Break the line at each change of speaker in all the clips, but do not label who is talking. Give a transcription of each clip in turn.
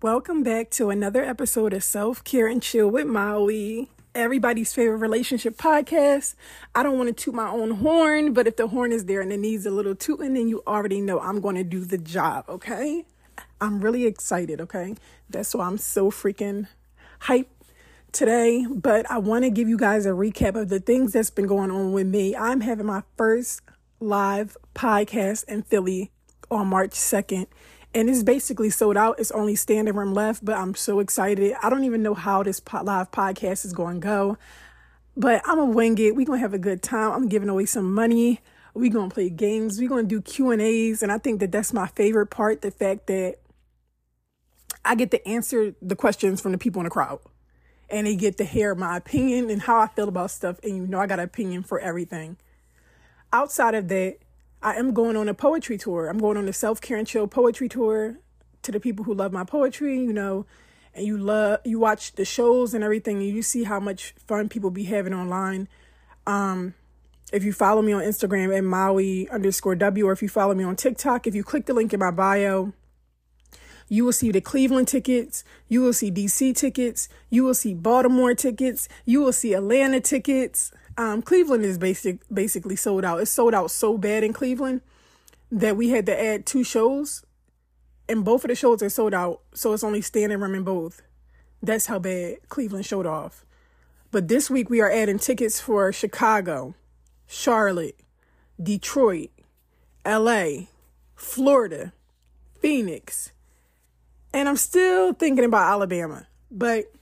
Welcome back to another episode of Self Care and Chill with Maui, everybody's favorite relationship podcast. I don't want to toot my own horn, but if the horn is there and it needs a little tooting, then you already know I'm going to do the job, okay? I'm really excited, okay? That's why I'm so freaking hyped today. But I want to give you guys a recap of the things that's been going on with me. I'm having my first live podcast in Philly on March 2nd and it's basically sold out. It's only standing room left, but I'm so excited. I don't even know how this live podcast is going to go, but I'm gonna wing it. We're gonna have a good time. I'm giving away some money. We're gonna play games. We're gonna do Q and A's, and I think that that's my favorite part. The fact that I get to answer the questions from the people in the crowd, and they get to hear my opinion and how I feel about stuff. And you know, I got an opinion for everything. Outside of that, I am going on a poetry tour. I'm going on a self care and chill poetry tour to the people who love my poetry, you know, and you love you watch the shows and everything, and you see how much fun people be having online. Um, if you follow me on Instagram at Maui underscore W, or if you follow me on TikTok, if you click the link in my bio, you will see the Cleveland tickets, you will see DC tickets, you will see Baltimore tickets, you will see Atlanta tickets. Um, Cleveland is basic basically sold out. It's sold out so bad in Cleveland that we had to add two shows, and both of the shows are sold out. So it's only standing room in both. That's how bad Cleveland showed off. But this week we are adding tickets for Chicago, Charlotte, Detroit, LA, Florida, Phoenix, and I'm still thinking about Alabama. But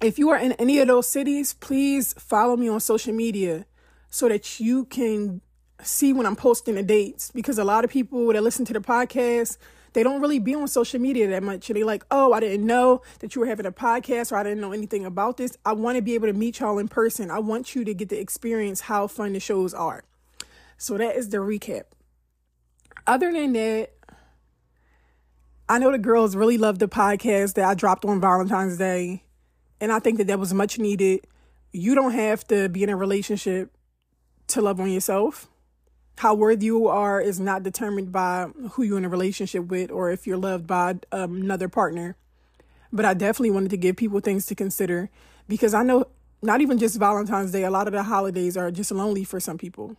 if you are in any of those cities, please follow me on social media so that you can see when I'm posting the dates. Because a lot of people that listen to the podcast, they don't really be on social media that much. And they like, oh, I didn't know that you were having a podcast or I didn't know anything about this. I want to be able to meet y'all in person. I want you to get to experience how fun the shows are. So that is the recap. Other than that, I know the girls really love the podcast that I dropped on Valentine's Day. And I think that that was much needed. You don't have to be in a relationship to love on yourself. How worthy you are is not determined by who you're in a relationship with or if you're loved by um, another partner. But I definitely wanted to give people things to consider because I know not even just Valentine's Day, a lot of the holidays are just lonely for some people.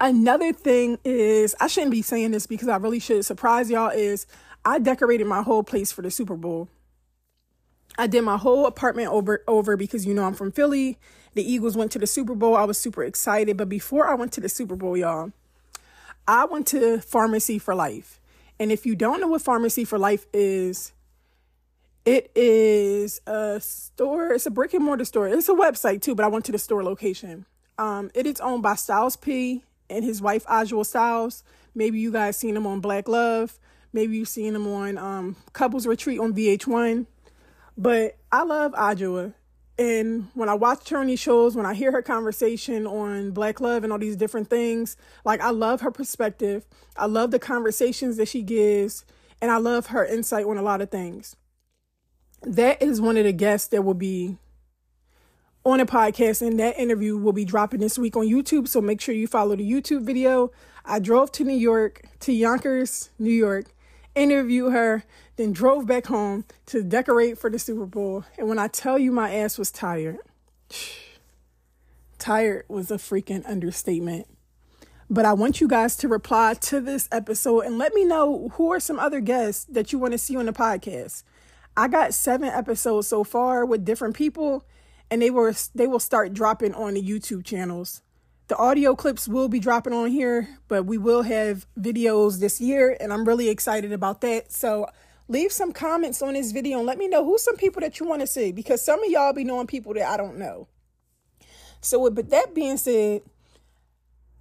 Another thing is, I shouldn't be saying this because I really should surprise y'all, is I decorated my whole place for the Super Bowl. I did my whole apartment over over because you know I'm from Philly. The Eagles went to the Super Bowl. I was super excited, but before I went to the Super Bowl, y'all, I went to Farmacy for Life. And if you don't know what Farmacy for Life is, it is a store, it's a brick and mortar store. It's a website too, but I went to the store location. Um, it is owned by Styles P and his wife Adjua Styles. Maybe you guys seen him on Black Love. Maybe you've seen him on um, Couples Retreat on VH1. But I love Adjua. And when I watch her on these shows, when I hear her conversation on Black Love and all these different things, like I love her perspective. I love the conversations that she gives. And I love her insight on a lot of things. That is one of the guests that will be on a podcast, and that interview will be dropping this week on YouTube. So make sure you follow the YouTube video. I drove to New York, to Yonkers, New York, interview her, then drove back home to decorate for the Super Bowl. And when I tell you my ass was tired, tired was a freaking understatement. But I want you guys to reply to this episode and let me know who are some other guests that you want to see on the podcast. I got seven episodes so far with different people, and they were they will start dropping on the YouTube channels. The audio clips will be dropping on here, but we will have videos this year, and I'm really excited about that. So leave some comments on this video and let me know who's some people that you want to see because some of y'all be knowing people that I don't know. So, with that being said,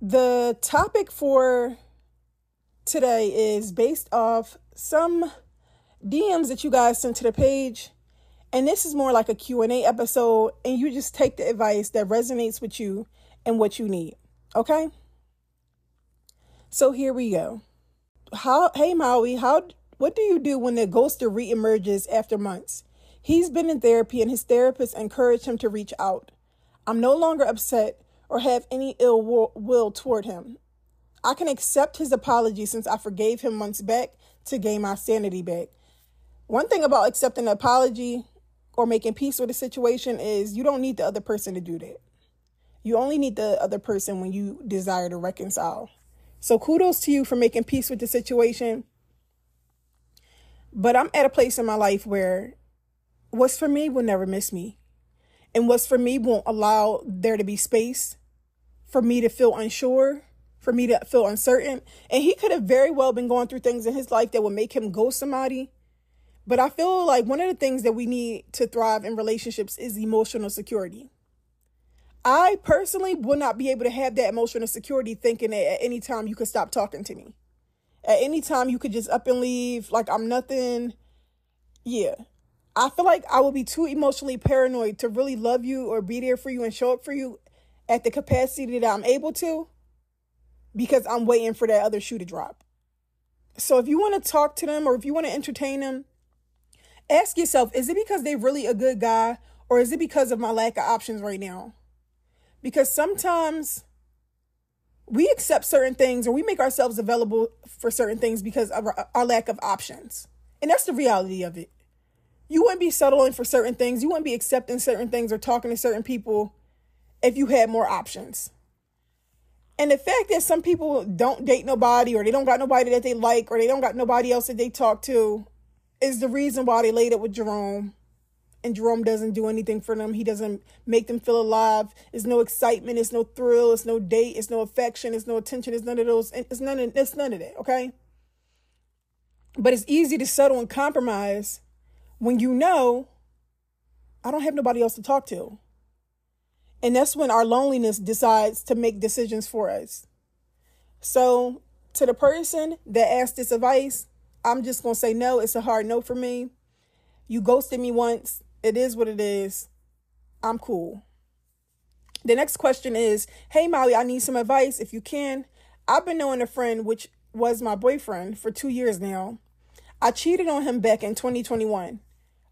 the topic for today is based off some DMs that you guys sent to the page. And this is more like a Q&A episode and you just take the advice that resonates with you and what you need. Okay? So here we go. How hey Maui, how what do you do when the ghoster reemerges after months? He's been in therapy and his therapist encouraged him to reach out. I'm no longer upset or have any ill will toward him. I can accept his apology since I forgave him months back to gain my sanity back. One thing about accepting an apology or making peace with a situation is you don't need the other person to do that. You only need the other person when you desire to reconcile. So kudos to you for making peace with the situation. But I'm at a place in my life where what's for me will never miss me. And what's for me won't allow there to be space for me to feel unsure, for me to feel uncertain. And he could have very well been going through things in his life that would make him ghost somebody. But I feel like one of the things that we need to thrive in relationships is emotional security. I personally would not be able to have that emotional security thinking that at any time you could stop talking to me. At any time you could just up and leave like I'm nothing. Yeah. I feel like I would be too emotionally paranoid to really love you or be there for you and show up for you at the capacity that I'm able to because I'm waiting for that other shoe to drop. So if you want to talk to them or if you want to entertain them, ask yourself, is it because they're really a good guy or is it because of my lack of options right now? Because sometimes we accept certain things or we make ourselves available for certain things because of our, our, lack of options. And that's the reality of it. You wouldn't be settling for certain things, you wouldn't be accepting certain things or talking to certain people if you had more options. And the fact that some people don't date nobody or they don't got nobody that they like or they don't got nobody else that they talk to is the reason why they laid up with Jerome and Jerome doesn't do anything for them. He doesn't make them feel alive. It's no excitement. It's no thrill. It's no date. It's no affection. It's no attention. It's none of those. It's none of. It's none of that. Okay. But it's easy to settle and compromise when you know I don't have nobody else to talk to. And that's when our loneliness decides to make decisions for us. So, to the person that asked this advice, I'm just going to say no. It's a hard no for me. You ghosted me once. It is what it is. I'm cool. The next question is Hey, Molly, I need some advice if you can. I've been knowing a friend, which was my boyfriend, for two years now. I cheated on him back in 2021.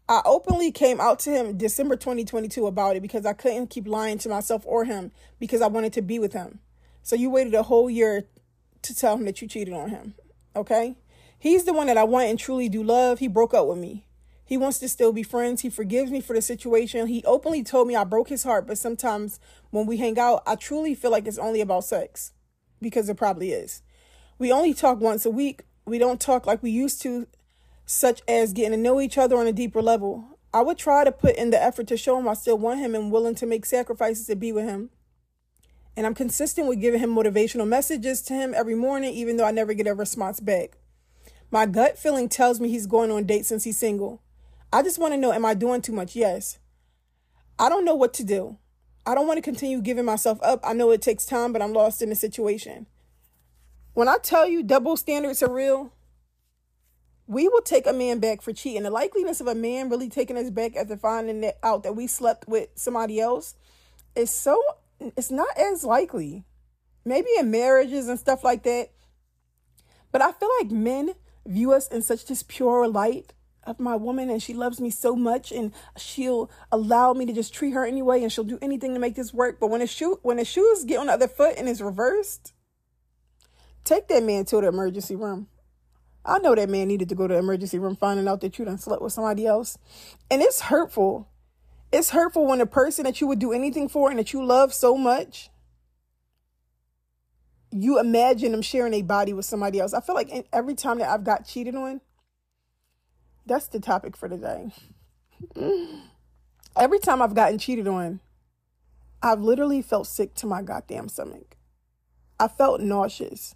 I openly came out to him December 2022 about it because I couldn't keep lying to myself or him because I wanted to be with him. So you waited a whole year to tell him that you cheated on him. Okay? He's the one that I want and truly do love. He broke up with me. He wants to still be friends. He forgives me for the situation. He openly told me I broke his heart, but sometimes when we hang out, I truly feel like it's only about sex because it probably is. We only talk once a week. We don't talk like we used to, such as getting to know each other on a deeper level. I would try to put in the effort to show him I still want him and willing to make sacrifices to be with him. And I'm consistent with giving him motivational messages to him every morning, even though I never get a response back. My gut feeling tells me he's going on dates since he's single. I just want to know am I doing too much? Yes. I don't know what to do. I don't want to continue giving myself up. I know it takes time, but I'm lost in the situation. When I tell you double standards are real, we will take a man back for cheating. The likeliness of a man really taking us back after finding out that we slept with somebody else is so, it's not as likely. Maybe in marriages and stuff like that. But I feel like men view us in such this pure light of my woman and she loves me so much and she'll allow me to just treat her anyway and she'll do anything to make this work. But when the shoe when the shoes get on the other foot and it's reversed, take that man to the emergency room. I know that man needed to go to the emergency room finding out that you done slept with somebody else. And it's hurtful. It's hurtful when a person that you would do anything for and that you love so much, you imagine them sharing a body with somebody else. I feel like every time that I've got cheated on, that's the topic for today. Every time I've gotten cheated on, I've literally felt sick to my goddamn stomach. I felt nauseous.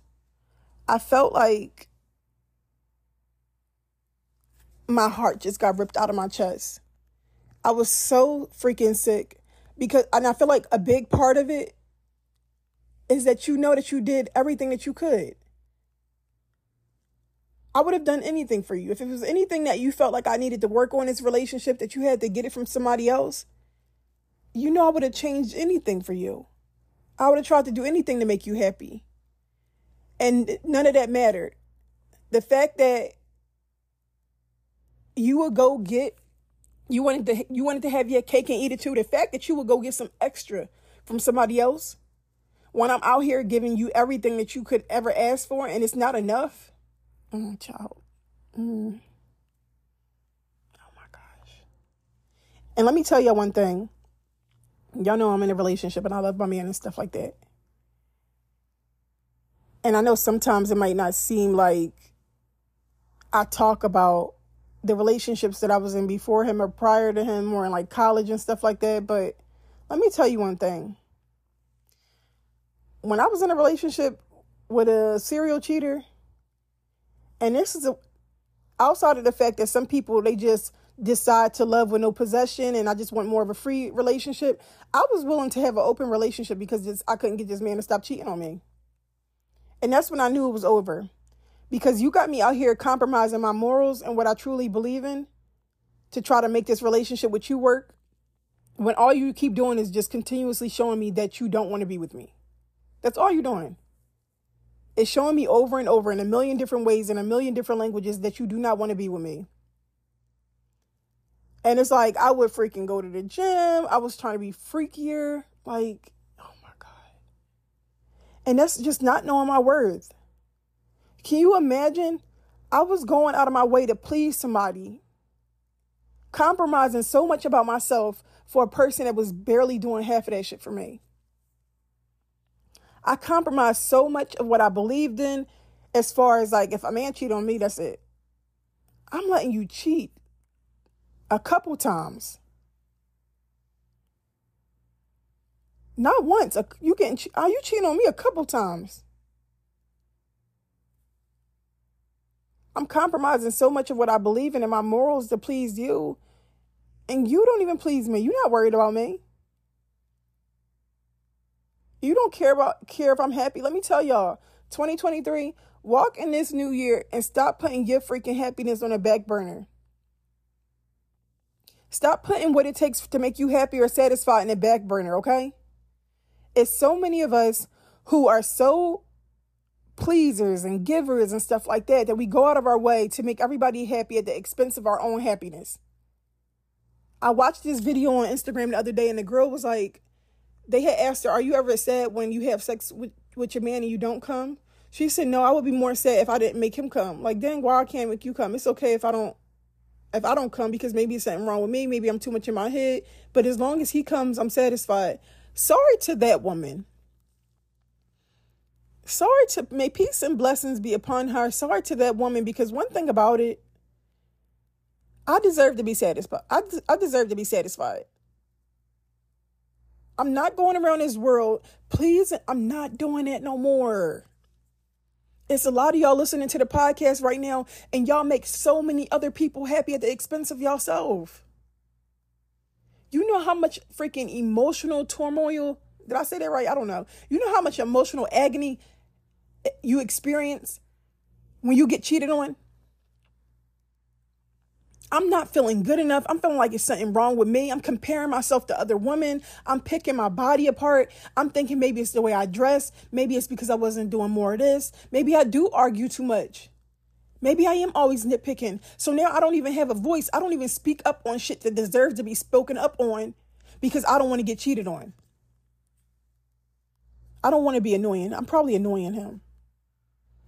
I felt like my heart just got ripped out of my chest. I was so freaking sick because, and I feel like a big part of it is that you know that you did everything that you could. I would have done anything for you. If it was anything that you felt like I needed to work on in this relationship, that you had to get it from somebody else, you know I would have changed anything for you. I would have tried to do anything to make you happy. And none of that mattered. The fact that you would go get you wanted to you wanted to have your cake and eat it too. The fact that you would go get some extra from somebody else when I'm out here giving you everything that you could ever ask for and it's not enough Mm, child. Mm. And let me tell you one thing. Y'all know I'm in a relationship and I love my man and stuff like that. And I know sometimes it might not seem like I talk about the relationships that I was in before him or prior to him or in like college and stuff like that, but let me tell you one thing. When I was in a relationship with a serial cheater, and this is a, outside of the fact that some people they just decide to love with no possession and I just want more of a free relationship, I was willing to have an open relationship because just, I couldn't get this man to stop cheating on me. And that's when I knew it was over. Because you got me out here compromising my morals and what I truly believe in to try to make this relationship with you work when all you keep doing is just continuously showing me that you don't want to be with me. That's all you're doing. It's showing me over and over in a million different ways in a million different languages that you do not want to be with me. And it's like I would freaking go to the gym. I was trying to be freakier. Like, oh my God. And that's just not knowing my worth. Can you imagine? I was going out of my way to please somebody, compromising so much about myself for a person that was barely doing half of that shit for me. I compromised so much of what I believed in as far as like if a man cheat on me, that's it. I'm letting you cheat a couple times. Not once. You getting? Are you cheating on me a couple times? I'm compromising so much of what I believe in and my morals to please you, and you don't even please me. You're not worried about me. You don't care about care if I'm happy. Let me tell y'all, 2023, walk in this new year and stop putting your freaking happiness on a back burner. Stop putting what it takes to make you happy or satisfied in the back burner, okay? It's so many of us who are so pleasers and givers and stuff like that that we go out of our way to make everybody happy at the expense of our own happiness. I watched this video on Instagram the other day and the girl was like, they had asked her, Are you ever sad when you have sex with, with your man and you don't come? She said, No, I would be more sad if I didn't make him come. Like, dang, why I can't make you come? It's okay if I don't if I don't come because maybe it's something wrong with me, maybe I'm too much in my head. But as long as he comes, I'm satisfied. Sorry to that woman. Sorry to may peace and blessings be upon her. Sorry to that woman because one thing about it, I deserve to be satisfied. I, I deserve to be satisfied. I'm not going around this world. Please, I'm not doing it no more. It's a lot of y'all listening to the podcast right now, and y'all make so many other people happy at the expense of yourself. You know how much freaking emotional turmoil, did I say that right? I don't know. You know how much emotional agony you experience when you get cheated on? I'm not feeling good enough. I'm feeling like it's something wrong with me. I'm comparing myself to other women. I'm picking my body apart. I'm thinking maybe it's the way I dress. Maybe it's because I wasn't doing more of this. Maybe I do argue too much. Maybe I am always nitpicking. So now I don't even have a voice. I don't even speak up on shit that deserves to be spoken up on because I don't want to get cheated on. I don't want to be annoying. I'm probably annoying him.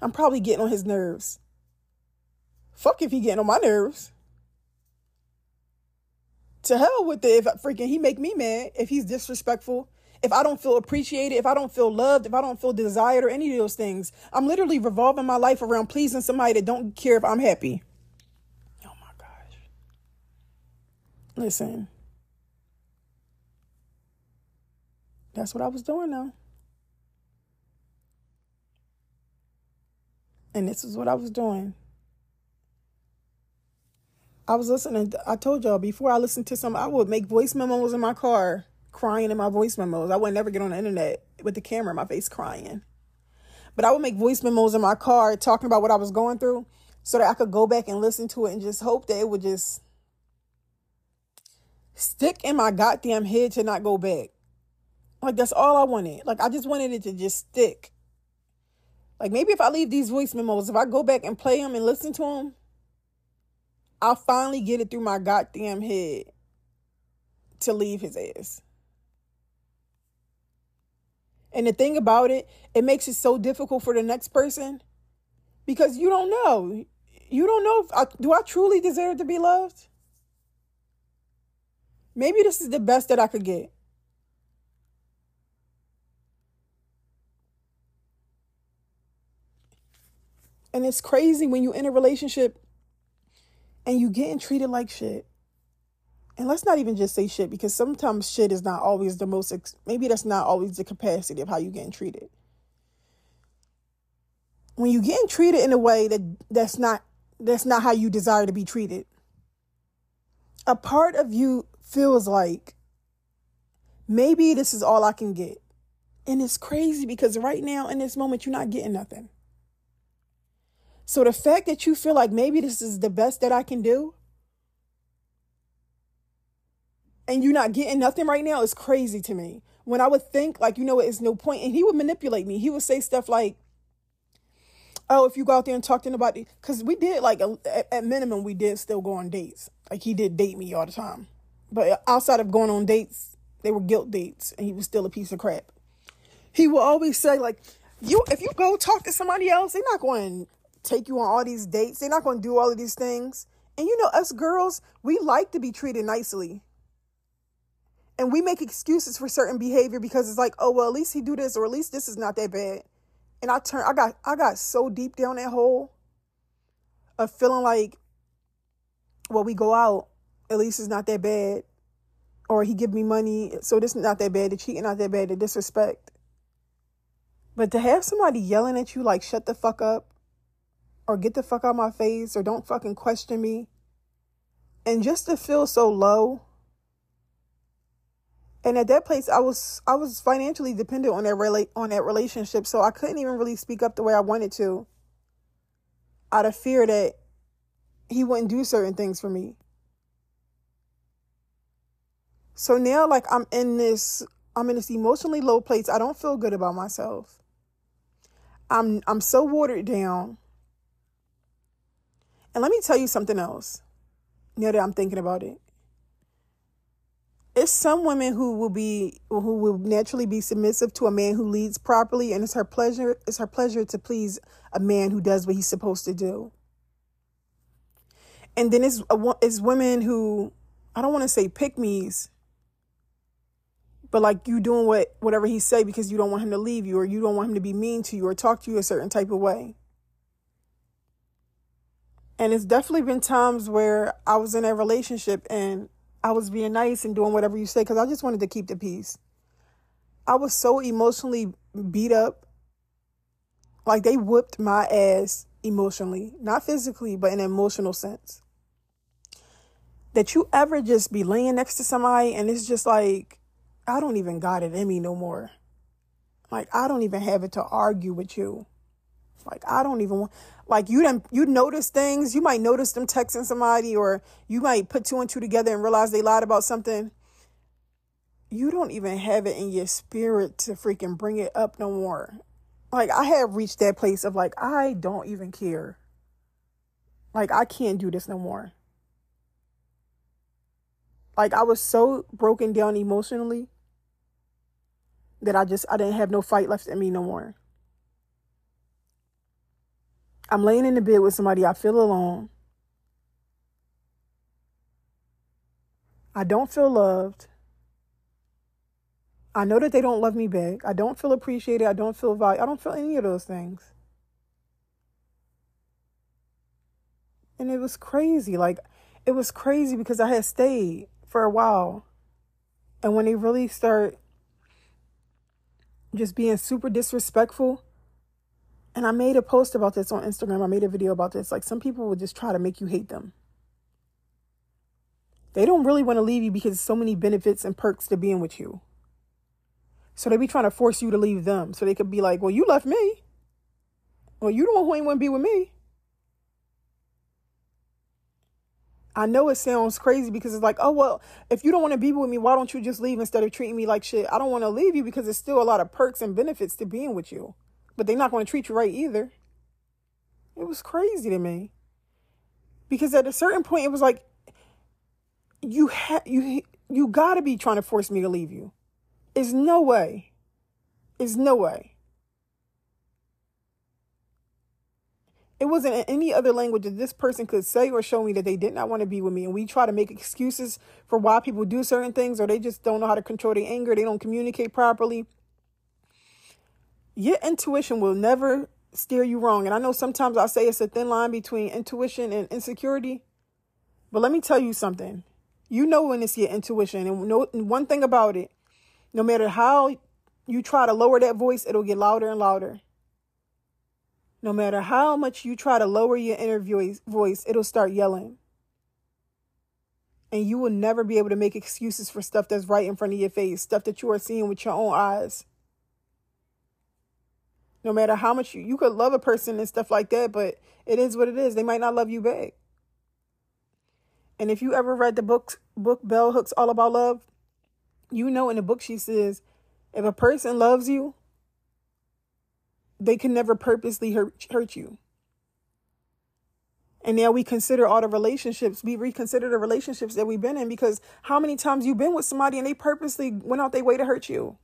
I'm probably getting on his nerves. Fuck if he getting on my nerves to hell with it if freaking he make me mad if he's disrespectful if i don't feel appreciated if i don't feel loved if i don't feel desired or any of those things. I'm literally revolving my life around pleasing somebody that don't care if i'm happy. Oh my gosh. Listen. That's what i was doing now and this is what i was doing I was listening. I told y'all before I listened to some, I would make voice memos in my car, crying in my voice memos. I would never get on the internet with the camera in my face crying. But I would make voice memos in my car talking about what I was going through so that I could go back and listen to it and just hope that it would just stick in my goddamn head to not go back. Like that's all I wanted. Like I just wanted it to just stick. Like maybe if I leave these voice memos, if I go back and play them and listen to them, I'll finally get it through my goddamn head to leave his ass. And the thing about it, it makes it so difficult for the next person because you don't know. You don't know if I, do I truly deserve to be loved? Maybe this is the best that I could get. And it's crazy when you're in a relationship and you getting treated like shit. And let's not even just say shit because sometimes shit is not always the most, ex- maybe that's not always the capacity of how you getting treated. When you getting treated in a way that that's not that's not how you desire to be treated. A part of you feels like maybe this is all I can get. And it's crazy because right now in this moment you're not getting nothing. So the fact that you feel like maybe this is the best that I can do and you're not getting nothing right now is crazy to me. When I would think like, you know, it's no point, and he would manipulate me. He would say stuff like, "Oh, if you go out there and talk to anybody," because we did like a, at minimum we did still go on dates. Like he did date me all the time, but outside of going on dates, they were guilt dates, and he was still a piece of crap. He would always say like, "You, if you go talk to somebody else, they're not going take you on all these dates. They're not going to do all of these things. And you know, us girls, we like to be treated nicely. And we make excuses for certain behavior because it's like, oh well, at least he do this, or at least this is not that bad. And I turn, I got, I got so deep down that hole of feeling like, well, we go out, at least it's not that bad, or he give me money, so this is not that bad. The cheating not that bad. The disrespect. But to have somebody yelling at you like, shut the fuck up, or get the fuck out of my face or don't fucking question me. And just to feel so low. And at that place I was I was financially dependent on that relate on that relationship, so I couldn't even really speak up the way I wanted to. Out of fear that he wouldn't do certain things for me. So now like I'm in this I'm in this emotionally low place. I don't feel good about myself. I'm I'm so watered down. And let me tell you something else. Now that I'm thinking about it, it's some women who will be who will naturally be submissive to a man who leads properly, and it's her pleasure. It's her pleasure to please a man who does what he's supposed to do. And then it's it's women who I don't want to say pick me's, but like you doing what whatever he say because you don't want him to leave you or you don't want him to be mean to you or talk to you a certain type of way. And it's definitely been times where I was in a relationship and I was being nice and doing whatever you say because I just wanted to keep the peace. I was so emotionally beat up. Like they whipped my ass emotionally, not physically, but in an emotional sense. That you ever just be laying next to somebody and it's just like, I don't even got it in me no more. Like, I don't even have it to argue with you. Like I don't even want like you didn't you notice things. You might notice them texting somebody or you might put two and two together and realize they lied about something. You don't even have it in your spirit to freaking bring it up no more. Like I have reached that place of like I don't even care. Like I can't do this no more. Like I was so broken down emotionally that I just I didn't have no fight left in me no more. I'm laying in the bed with somebody, I feel alone. I don't feel loved. I know that they don't love me back. I don't feel appreciated. I don't feel valued. I don't feel any of those things. And it was crazy. Like, it was crazy because I had stayed for a while. And when they really start just being super disrespectful, and I made a post about this on Instagram. I made a video about this. Like some people will just try to make you hate them. They don't really want to leave you because so many benefits and perks to being with you. So they be trying to force you to leave them. So they could be like, well, you left me. Well, you the one who ain't want to be with me. I know it sounds crazy because it's like, oh, well, if you don't want to be with me, why don't you just leave instead of treating me like shit? I don't want to leave you because there's still a lot of perks and benefits to being with you but they're not going to treat you right either. It was crazy to me. Because at a certain point it was like you ha- you you got to be trying to force me to leave you. There's no way. There's no way. it wasn't in any other language that this person could say or show me that they did not want to be with me. And we try to make excuses for why people do certain things or they just don't know how to control their anger, they don't communicate properly. Your intuition will never steer you wrong. And I know sometimes I say it's a thin line between intuition and insecurity. But let me tell you something. You know when it's your intuition. And no, one thing about it, no matter how you try to lower that voice, it'll get louder and louder. No matter how much you try to lower your inner voice, voice, it'll start yelling. And you will never be able to make excuses for stuff that's right in front of your face, stuff that you are seeing with your own eyes. No matter how much you, you could love a person and stuff like that, but it is what it is. They might not love you back. And if you ever read the book book Bell Hooks All About Love, you know in the book she says, if a person loves you, they can never purposely hurt, hurt you. And now we consider all the relationships, we reconsider the relationships that we've been in because how many times you've been with somebody and they purposely went out their way to hurt you?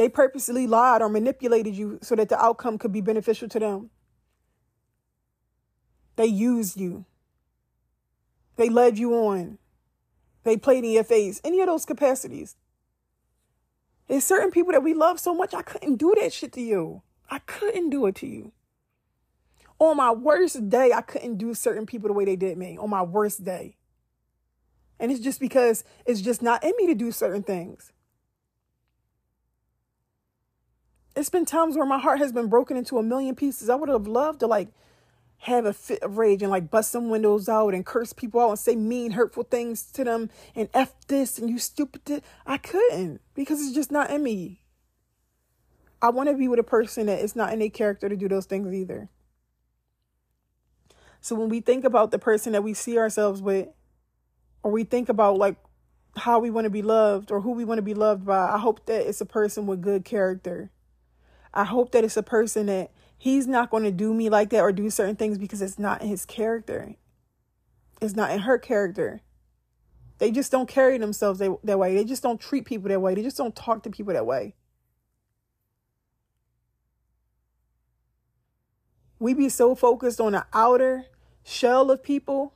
They purposely lied or manipulated you so that the outcome could be beneficial to them. They used you. They led you on. They played in your face. Any of those capacities. There's certain people that we love so much, I couldn't do that shit to you. I couldn't do it to you. On my worst day, I couldn't do certain people the way they did me. On my worst day. And it's just because it's just not in me to do certain things. It's been times where my heart has been broken into a million pieces. I would have loved to like have a fit of rage and like bust some windows out and curse people out and say mean, hurtful things to them and F this and you stupid. This. I couldn't because it's just not in me. I want to be with a person that is not in their character to do those things either. So when we think about the person that we see ourselves with, or we think about like how we want to be loved or who we want to be loved by, I hope that it's a person with good character. I hope that it's a person that he's not going to do me like that or do certain things because it's not in his character. It's not in her character. They just don't carry themselves that, way. They just don't treat people that way. They just don't talk to people that way. We be so focused on the outer shell of people.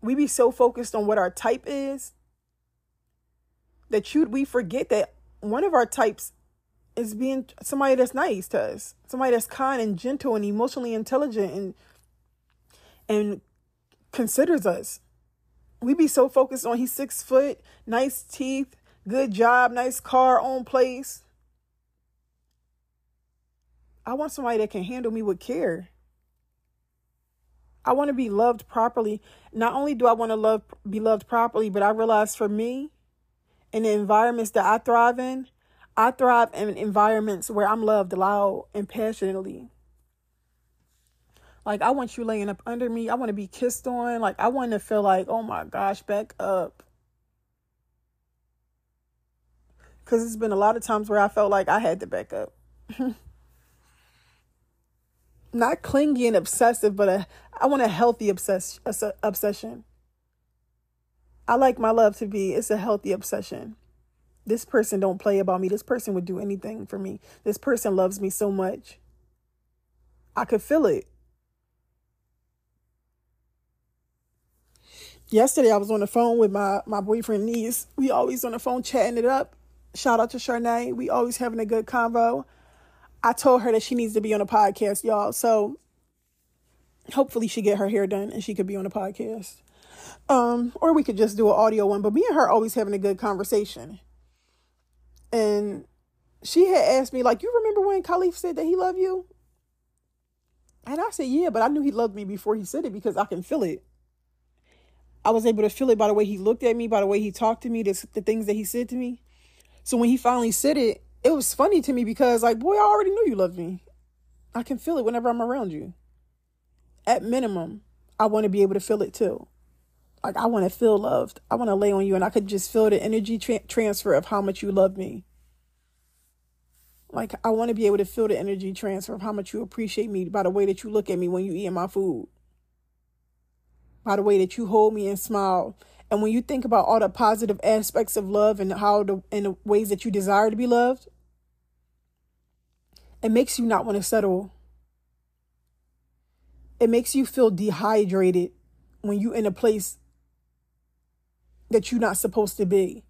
We be so focused on what our type is that you we forget that one of our types is being somebody that's nice to us, somebody that's kind and gentle and emotionally intelligent and and considers us. We be so focused on he's six foot, nice teeth, good job, nice car, own place. I want somebody that can handle me with care. I want to be loved properly. Not only do I want to love be loved properly, but I realize for me, in the environments that I thrive in, I thrive in environments where I'm loved loud and passionately. Like I want you laying up under me. I want to be kissed on. Like I want to feel like, oh my gosh, back up. Cause it's been a lot of times where I felt like I had to back up. Not clingy and obsessive, but a, I want a healthy obsess, obsession. I like my love to be, it's a healthy obsession this person don't play about me. This person would do anything for me. This person loves me so much. I could feel it. Yesterday I was on the phone with my my boyfriend niece. We always on the phone chatting it up. Shout out to Charnay. We always having a good convo. I told her that she needs to be on a podcast, y'all. So hopefully she get her hair done and she could be on a podcast. Um, or we could just do an audio one. But me and her always having a good conversation. And she had asked me, like, you remember when Khalif said that he loved you? And I said, yeah, but I knew he loved me before he said it because I can feel it. I was able to feel it by the way he looked at me, by the way he talked to me, the, the things that he said to me. So when he finally said it, it was funny to me because, like, boy, I already knew you loved me. I can feel it whenever I'm around you. At minimum, I want to be able to feel it too. Like I want to feel loved. I want to lay on you and I could just feel the energy tra- transfer of how much you love me. Like I want to be able to feel the energy transfer of how much you appreciate me by the way that you look at me when you eat my food. By the way that you hold me and smile. And when you think about all the positive aspects of love and how the and the ways that you desire to be loved, It makes you not want to settle. It makes you feel dehydrated when you're in a place that you're not supposed to be.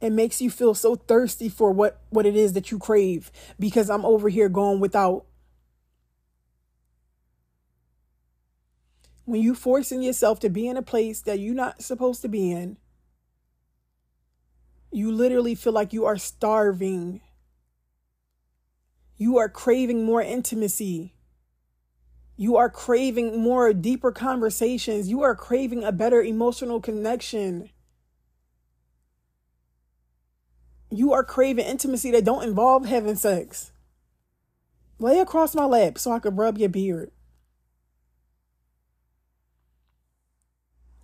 It makes you feel so thirsty for what, what it is that you crave because I'm over here going without. When you forcing yourself to be in a place that you're not supposed to be in, you literally feel like you are starving. You are craving more intimacy. You are craving more deeper conversations. You are craving a better emotional connection. You are craving intimacy that don't involve having sex. Lay across my lap so I could rub your beard.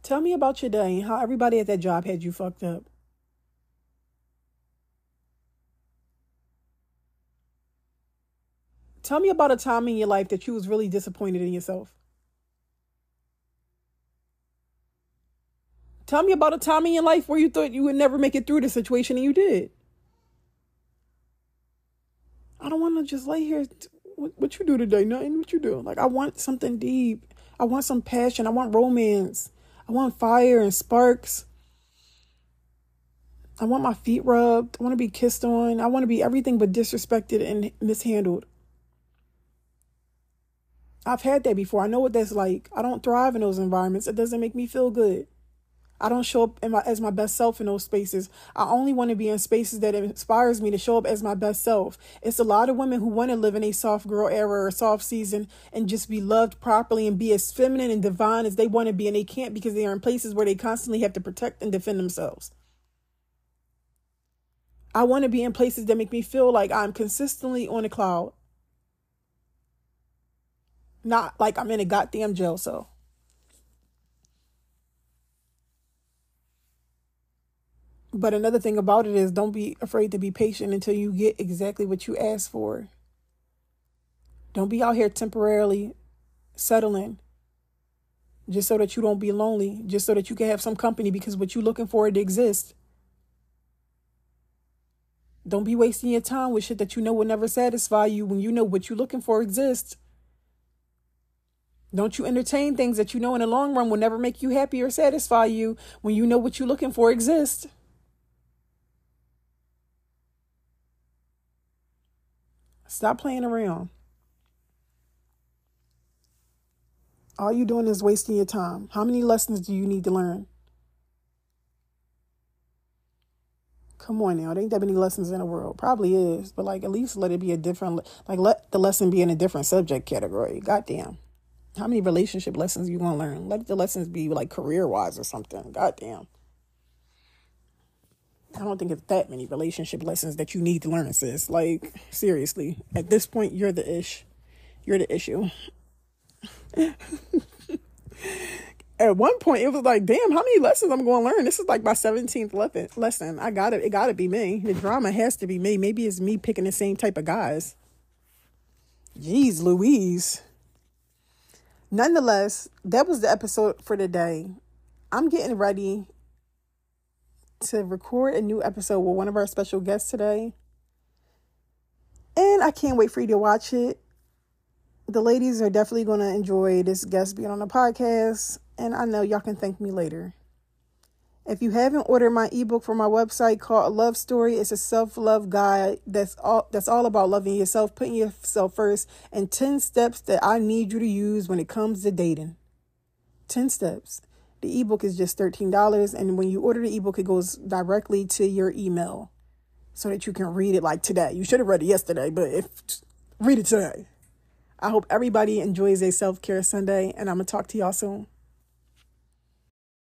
Tell me about your day and how everybody at that job had you fucked up. Tell me about a time in your life that you was really disappointed in yourself. Tell me about a time in your life where you thought you would never make it through the situation and you did. I don't want to just lay here. What, what you do today? Nothing. What you do? Like I want something deep. I want some passion. I want romance. I want fire and sparks. I want my feet rubbed. I want to be kissed on. I want to be everything but disrespected and mishandled. I've had that before. I know what that's like. I don't thrive in those environments. It doesn't make me feel good. I don't show up my, as my best self in those spaces. I only want to be in spaces that inspires me to show up as my best self. It's a lot of women who want to live in a soft girl era or soft season and just be loved properly and be as feminine and divine as they want to be, and they can't because they are in places where they constantly have to protect and defend themselves. I want to be in places that make me feel like I'm consistently on a cloud. Not like I'm in a goddamn jail cell. But another thing about it is don't be afraid to be patient until you get exactly what you ask for. Don't be out here temporarily settling just so that you don't be lonely, just so that you can have some company because what you're looking for it exists. Don't be wasting your time with shit that you know will never satisfy you when you know what you're looking for exists. Don't you entertain things that you know in the long run will never make you happy or satisfy you when you know what you're looking for exists. Stop playing around. All you're doing is wasting your time. How many lessons do you need to learn? Come on now, there ain't that many lessons in the world. Probably is, but like at least let it be a different, like let the lesson be in a different subject category. Goddamn. How many relationship lessons you to learn? Let the lessons be like career wise or something. Goddamn. I don't think it's that many relationship lessons that you need to learn, sis. Like, seriously. At this point, you're the ish. You're the issue. At one point, it was like, damn, how many lessons I'm going to learn? This is like my 17th lesson. I got it. It got to be me. The drama has to be me. Maybe it's me picking the same type of guys. Jeez Louise nonetheless, that was the episode for today. I'm getting ready to record a new episode with one of our special guests today. And I can't wait for you to watch it. The ladies are definitely going to enjoy this guest being on the podcast. And I know y'all can thank me later. If you haven't ordered my ebook from my website called Love Story, it's a self-love guide that's all that's all about loving yourself, putting yourself first, and 10 steps that I need you to use when it comes to dating. 10 steps. The ebook is just $13 and when you order the ebook it goes directly to your email so that you can read it like today. You should have read it yesterday, but if read it today. I hope everybody enjoys a self-care Sunday and I'm going to talk to y'all soon.